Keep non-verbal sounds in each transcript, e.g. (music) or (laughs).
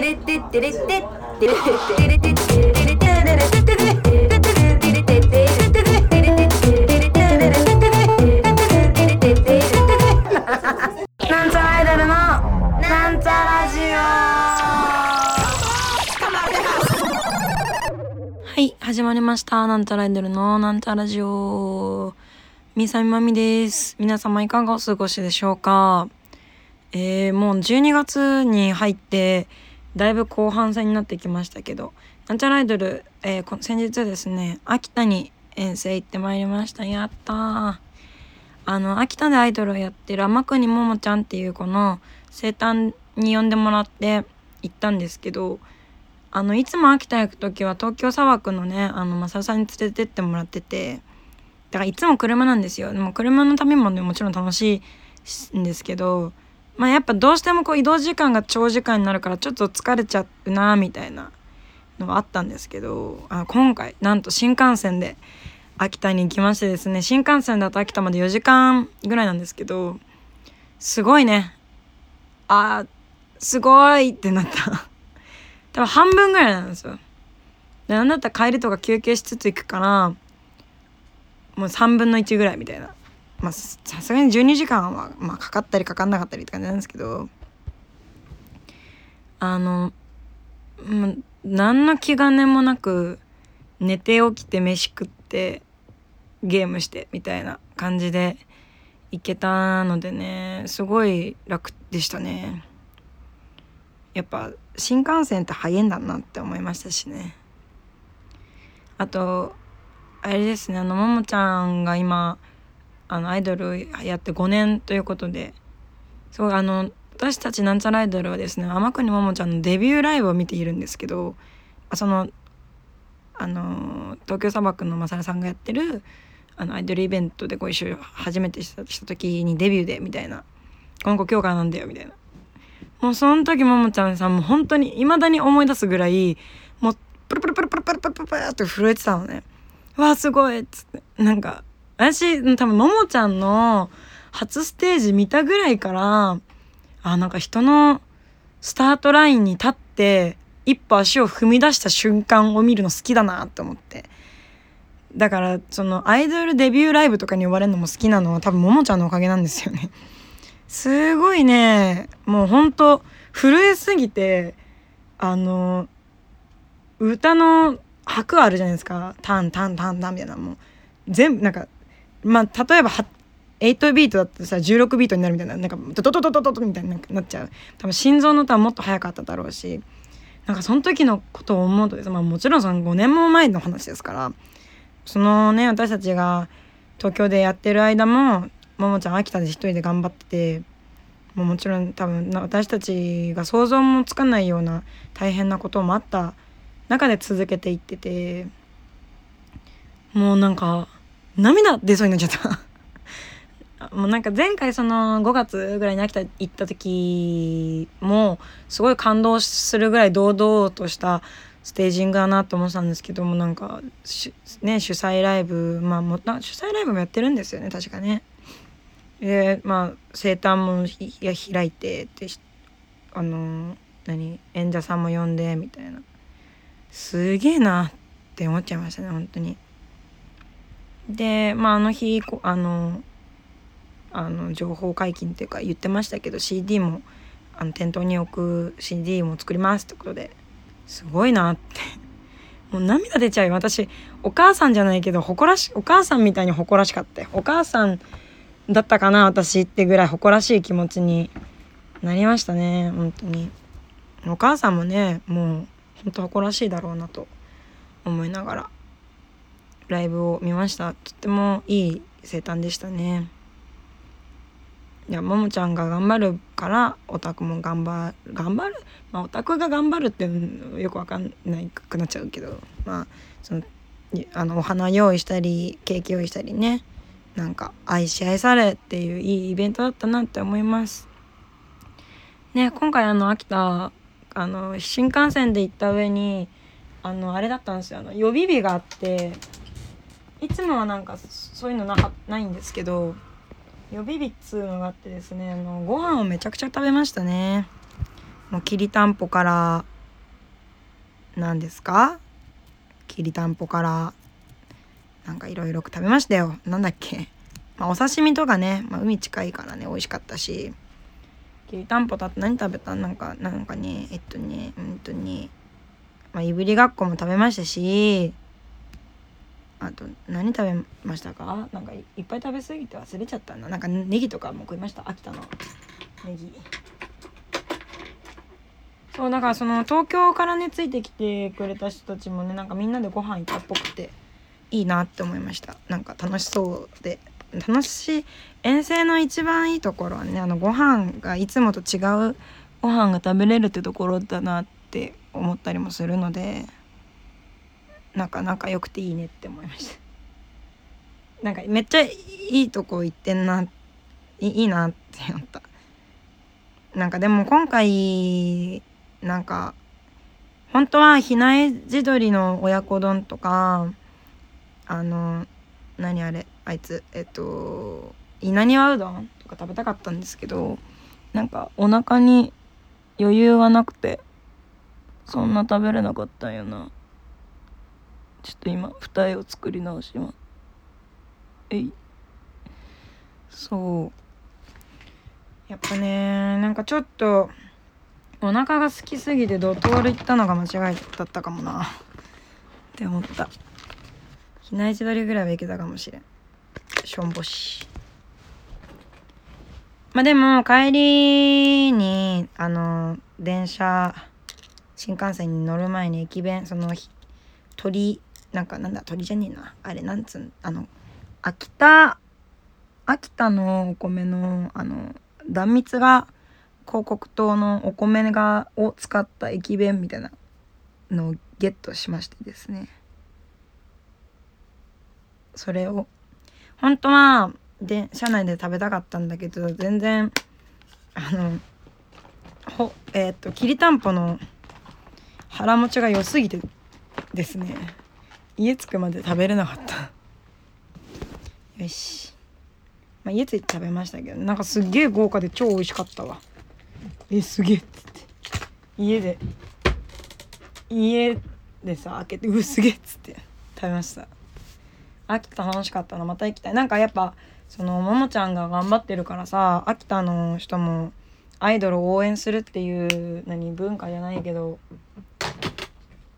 なんちゃらアイドルのなんちゃラジオ。はい始まりました。なんちゃらアイドルのなんちゃラジオ。みさみまみです。皆様いかがお過ごしでしょうか？えー、もう12月に入ってだいぶ後半戦になってきましたけどなんちゃらアイドル、えー、先日ですね秋田に遠征行ってまいりました。やったあの秋田でアイドルをやってる天国ももちゃんっていう子の生誕に呼んでもらって行ったんですけどあのいつも秋田行く時は東京砂漠のねあのマサさんに連れてってもらっててだからいつも車なんですよ。でも車の旅もねもちろん楽しいんですけどまあやっぱどうしてもこう移動時間が長時間になるからちょっと疲れちゃうなみたいなのはあったんですけどあ今回なんと新幹線で秋田に行きましてですね新幹線だと秋田まで4時間ぐらいなんですけどすごいね。あすごいってなった。(laughs) 多分半分ぐらいなんですよ。でなんだったら帰りとか休憩しつつ行くからもう3分の1ぐらいみたいな。まあさすがに12時間は、まあ、かかったりかかんなかったりって感じなんですけどあのもう何の気兼ねもなく寝て起きて飯食ってゲームしてみたいな感じで行けたのでねすごい楽でしたね。やっぱ新幹線って早いんだなって思いましたしね。あとあれですねあのももちゃんが今あのアイドルやって5年ということですごいあの私たちなんちゃらアイドルはですね天国ももちゃんのデビューライブを見ているんですけどそのあの東京砂漠のまさるさんがやってるあのアイドルイベントでご一緒初めてしたした時にデビューでみたいな「この子今日からなんだよ」みたいな。もうその時ももちゃんさんも本当にいまだに思い出すぐらいもうプルプルプルプルプルプルプルプルって震えてたのねわあすごいっつってなんか私多分ももちゃんの初ステージ見たぐらいからあなんか人のスタートラインに立って一歩足を踏み出した瞬間を見るの好きだなって思って。だからそのアイドルデビューライブとかに呼ばれるのも好きなのは多分ももちゃんのおかげなんですよね。すごいね。もうほんと震えすぎてあの歌の拍あるじゃないですか。タンタンタンタンみたいな。もう全部なんかまあ例えば8ビートだったらさ16ビートになるみたいななんかドドドドドドドみたいになっちゃう。多分心臓の歌はもっと速かっただろうし。なんかその時のことを思うとです、まあ、もちろんその5年も前の話ですからそのね私たちが東京でやってる間もももちゃん秋田で一人で頑張っててもうもちろん多分私たちが想像もつかないような大変なこともあった中で続けていっててもうなんか涙出そうになっちゃったもうなんか前回その5月ぐらいに秋田行った時もすごい感動するぐらい堂々としたステージングだなと思ってたんですけどもなんかね主催ライブまあも主催ライブもやってるんですよね確かね。でまあ生誕もや開いてであの何演者さんも呼んでみたいなすげえなって思っちゃいましたね本当に。でまああの日あのあの情報解禁っていうか言ってましたけど CD もあの店頭に置く CD も作りますってことですごいなって。(laughs) もう涙出ちゃう私お母さんじゃないけど誇らしお母さんみたいに誇らしかったお母さんだったかな私ってぐらい誇らしい気持ちになりましたね本当に。お母さんもねもう本当誇らしいだろうなと思いながら。ライブを見ました。とってもいい生誕でしたね。いやももちゃんが頑張るからオタクも頑張る頑張る？まあオタクが頑張るってよくわかんないくなっちゃうけどまあそのあのお花用意したりケーキ用意したりね。なんか愛し愛されっていういいイベントだったなって思います。ね今回あの秋田あの新幹線で行った上にあのあれだったんですよ。あの予備日があっていつもはなんかそういうのなないんですけど予備日っつうのがあってですねあのご飯をめちゃくちゃ食べましたね。もうきりたんぽから何ですか？きりたんぽからなんかいろいろ食べましたよ。なんだっけ、まあ、お刺身とかね、まあ、海近いからね美味しかったし。きりたんぽとあと何食べた？なんかなんかねえっとねうんとねまあいぶりがっこも食べましたし。あと何食べましたか？なんかいっぱい食べ過ぎて忘れちゃったな。なんかネギとかも食いました？秋田の。ネギ。そうだからその東京からねついてきてくれた人たちもねなんかみんなでご飯行ったっぽくていいなって思いました。なんか楽しそうで。楽しい。遠征の一番いいところはねあのご飯がいつもと違うご飯が食べれるってところだなって思ったりもするので。なんか仲良くていいねって思いました。(laughs) なんかめっちゃいいとこ行ってんないいなって思った。なんかでも今回なんか本当は比内地鶏の親子丼とかあの何あれあいつえっと稲庭うどんとか食べたかったんですけどなんかお腹に余裕がなくてそんな食べれなかったよな。ちょっと今二重を作り直します。えい。そう。やっぱねなんかちょっとお腹が空きすぎてドトール行ったのが間違いだったかもな。って思った。比内地鶏ぐらいはいけたかもしれん。しょんぼし。まあでも帰りにあの電車新幹線に乗る前に駅弁その鳥なんかなんだ鳥じゃねえな。あれなんつうんあの秋田秋田のお米のあの断蜜が広告塔のお米がを使った駅弁みたいなのをゲットしましてですね。それを本当はで車内で食べたかったんだけど全然あのほえっ、ときりたんぽの腹持ちが良すぎてですね。家着くまで食べれなかった。よし、まあ、家着いて食べましたけどなんかすっげえ豪華で超美味しかったわ。えすげえっつって。家で家でさ開けてうすげえっつって。食べました。秋田楽しかったなまた行きたい。なんかやっぱそのももちゃんが頑張ってるからさ秋田の人もアイドルを応援するっていう何文化じゃないけど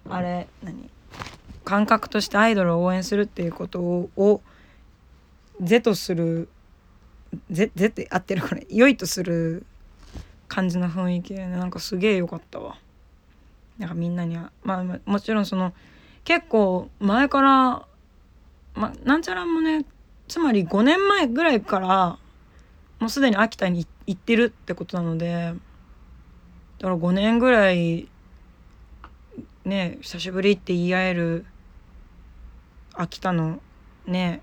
あれ何？感覚としてアイドルを応援するっていうことを是とする是って合ってるこれ良いとする感じの雰囲気でねなんかすげえ良かったわ。なんかみんなには。まあもちろんその結構前からまなんちゃらもねつまり5年前ぐらいからもうすでに秋田に行ってるってことなのでだから5年ぐらいね久しぶりって言い合える秋田のね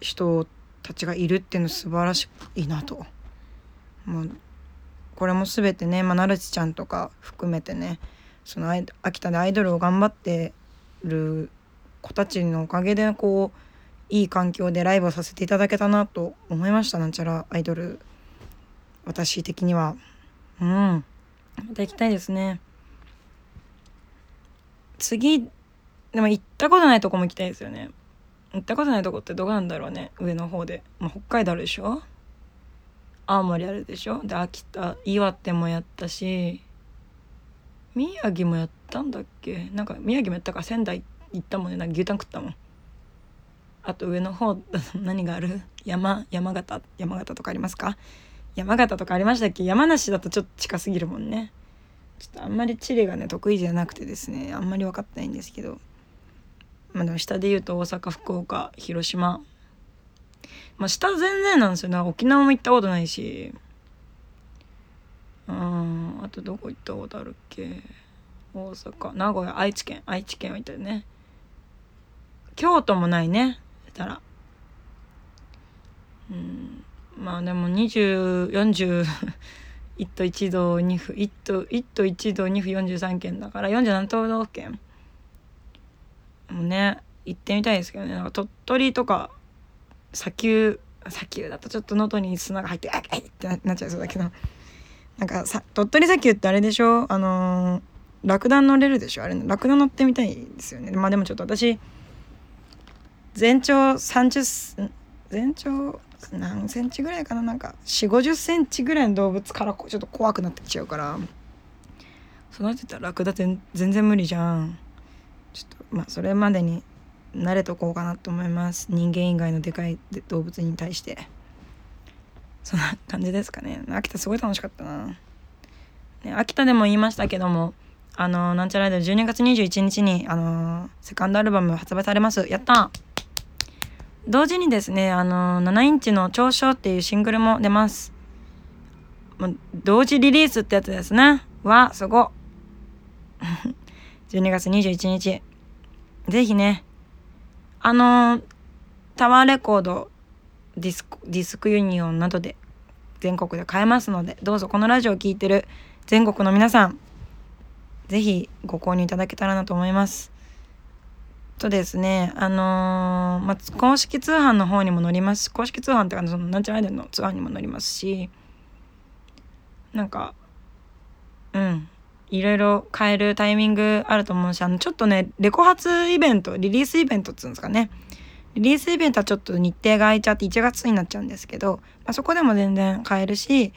人たちがいるっていうの素晴らしいなと。もうこれも全てね、まあ、なるちちゃんとか含めてねその秋田でアイドルを頑張ってる子たちのおかげでこういい環境でライブをさせていただけたなと思いましたなんちゃらアイドル私的には。うん。また行きたいですね。次でも行ったことないとこも行きたいですよね。行ったことないとこってどこなんだろうね。上の方で、まあ、北海道あるでしょ？青森あるでしょ？で秋田岩手もやったし宮城もやったんだっけ？なんか宮城もやったか。仙台行ったもんね。なんか牛タン食ったもん。あと上の方 (laughs) 何がある？山山形？山形とかありますか？山形とかありましたっけ？山梨だとちょっと近すぎるもんね。ちょっとあんまり地理がね得意じゃなくてですねあんまり分かってないんですけど。まあでも下で言うと大阪福岡広島。まあ下全然なんですよ。ね沖縄も行ったことないし。うんあとどこ行ったことあるっけ。大阪名古屋愛知県。愛知県は行ったよね。京都もないね。したら。うんまあでも2040 (laughs) 一都一道二府一都一都一道二府43県だから47都道府県もね行ってみたいですけどね。なんか鳥取とか砂丘砂丘だとちょっと喉に砂が入ってあっってなっちゃいそうだけど。なんかさ鳥取砂丘ってあれでしょ？あのー、ラクダ乗れるでしょ？あれラクダ乗ってみたいですよね。まあでもちょっと私全長30全長何センチぐらいかな？なんか4 5 0センチぐらいの動物からちょっと怖くなってきちゃうから。育てたらラクダ全然無理じゃん。ちょっとまあそれまでに慣れとこうかなと思います。人間以外のでかい動物に対して。そんな感じですかね。秋田すごい楽しかったな、ね、秋田でも言いましたけどもあのなんちゃらで12月21日にあのセカンドアルバム発売されます。やった。同時にですねあの7インチの「長所」っていうシングルも出ます。同時リリースってやつですね。わすご12 (laughs) 月21日。ぜひねあのタワーレコードディスクディスクユニオンなどで全国で買えますのでどうぞこのラジオを聴いてる全国の皆さん是非ご購入いただけたらなと思います。とですねあのー、まあ、公式通販の方にも載りますし公式通販ってかそのなんちゃらアイドルの通販にも載りますしなんかうんいろいろ買えるタイミングあると思うしあのちょっとねレコ発イベントリリースイベントっつうんですかね。リリースイベントはちょっと日程が空いちゃって1月になっちゃうんですけど、まあ、そこでも全然買えるし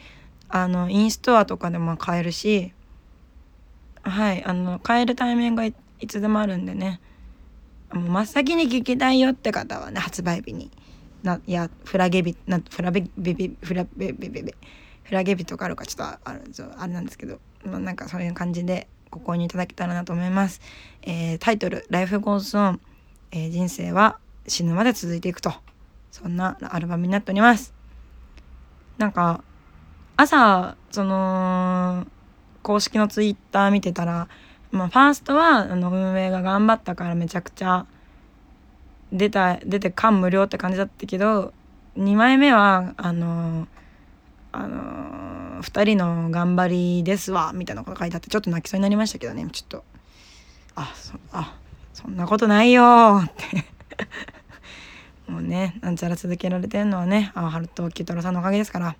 あのインストアとかでも買えるしはいあの買えるタイミングがいつでもあるんでね。もう真っ先に聞きたいよって方はね発売日にないやフラゲビなフラベビビフラベビビビフラゲビとかあるかちょっとあるあれなんですけど、まあ、なんかそういう感じでご購入いただけたらなと思います。えー、タイトル「Life Goes On、えー、人生は死ぬまで続いていくと。そんなアルバムになっております。なんか朝その公式のツイッター見てたら、まあ、ファーストはあの運営が頑張ったからめちゃくちゃ出た出て感無量って感じだったけど2枚目はあのあの2人の頑張りですわみたいなこと書いてあってちょっと泣きそうになりましたけどね。ちょっと。あそあそんなことないよ。って。もうねなんちゃら続けられてるのはね。あ春と九太郎さんのおかげですから。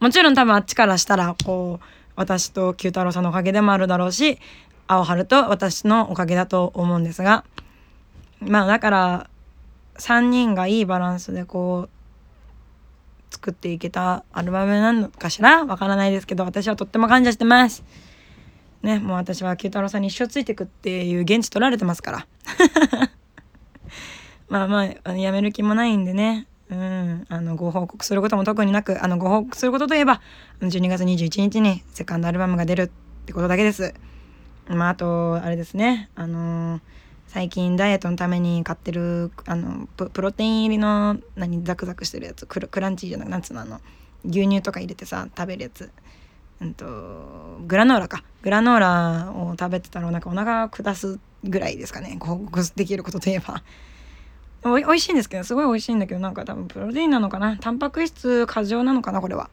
もちろん多分あっちからしたらこう私と九太郎さんのおかげでもあるだろうし青春と私のおかげだと思うんですが。まあだから3人がいいバランスでこう作っていけたアルバムなのかしら？わからないですけど私はとっても感謝してます。ねもう私は九太郎さんに一生ついてくっていう現地取られてますから。(laughs) まあまあやめる気もないんでね。うん。あのご報告することも特になくあのご報告することといえば12月21日にセカンドアルバムが出るってことだけです。まああとあれですね。あのー、最近ダイエットのために買ってるあのプロテイン入りの何ザクザクしてるやつ。クランチじゃなくなんつうのあの牛乳とか入れてさ食べるやつ。うんとグラノーラか。グラノーラを食べてたらなんかお腹下すぐらいですかね。報告できることといえば。おい美味しいんですけどすごい美味しいんだけどなんか多分プロテインなのかな？タンパク質過剰なのかな？これは。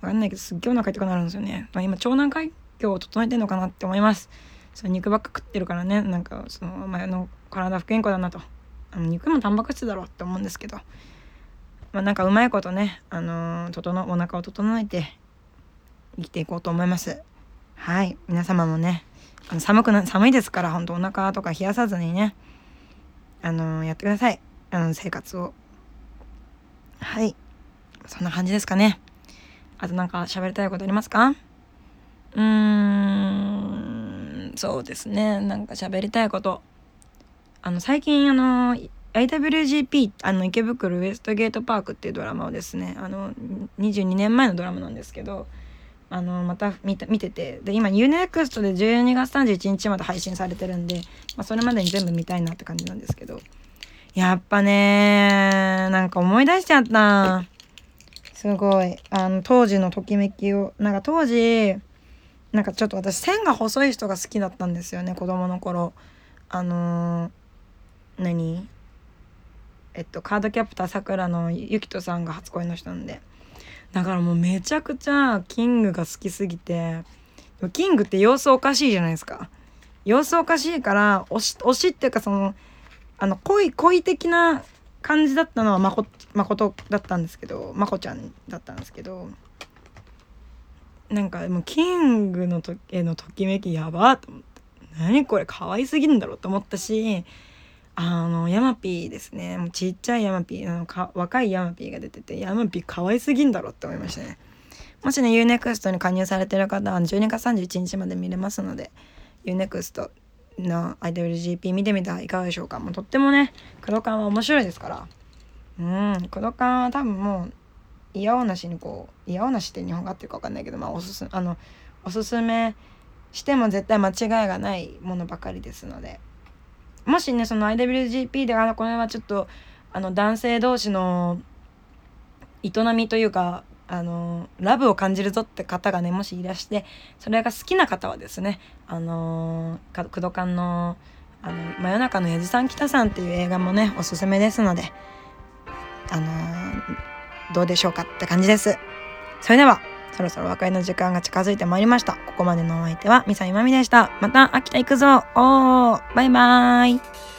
わかんないけどすっげえお腹痛くなるんですよね、今腸内環境を整えてんのかなって思います。その肉ばっか食ってるからねなんかそのお前の体不健康だなと。あの肉もタンパク質だろって思うんですけど。まあなんかうまいことねあのー、整お腹を整えて生きていこうと思います。はい。皆様もねあの寒くな寒いですから本当お腹とか冷やさずにねあのー、やってください。あの生活を。はい。そんな感じですかね。あとなんか喋りたいことありますか？うーん。そうですね。なんか喋りたいこと。あの最近あの IWGP あの池袋ウエストゲートパークっていうドラマをですねあの22年前のドラマなんですけどあのまた見た見ててで今 UNEXT で12月31日まで配信されてるんで、まあ、それまでに全部見たいなって感じなんですけど。やっぱねなんか思い出しちゃったすごい。あの当時のときめきを。なんか当時なんかちょっと私線が細い人が好きだったんですよね子供の頃。あのー、何？えっとカードキャプターさくらのゆきとさんが初恋の人なんで。だからもうめちゃくちゃキングが好きすぎて。キングって様子おかしいじゃないですか。様子おかしいから推し推しっていうかそのあの恋恋的な感じだったのはまこまことだったんですけどまこちゃんだったんですけど。なんかもうキングのとへのときめきやばと思って。何これ可愛すぎんだろうと思ったしあのヤマピーですね。もうちっちゃいヤマピーあのか若いヤマピーが出ててヤマピー可愛すぎんだろって思いましたね。もしね UNEXT に加入されてる方は12月31日まで見れますので UNEXT の IWGP 見てみたらいかがでしょうか。もうとってもね黒缶は面白いですから。うん黒缶は多分もう嫌おなしにこう嫌おなしって日本語合ってるか分かんないけどまあおすすあのおすすめしても絶対間違いがないものばかりですので。もしねその IWGP であこれはちょっとあの男性同士の営みというかあのラブを感じるぞって方がねもしいらしてそれが好きな方はですねあの工藤館のあの「真夜中のやじさん北さん」っていう映画もねおすすめですのであのどうでしょうかって感じです。それではそろそろお別れの時間が近づいてまいりました。ここまでのお相手はミサイマミでした。また秋田行くぞ。おーバイバーイ。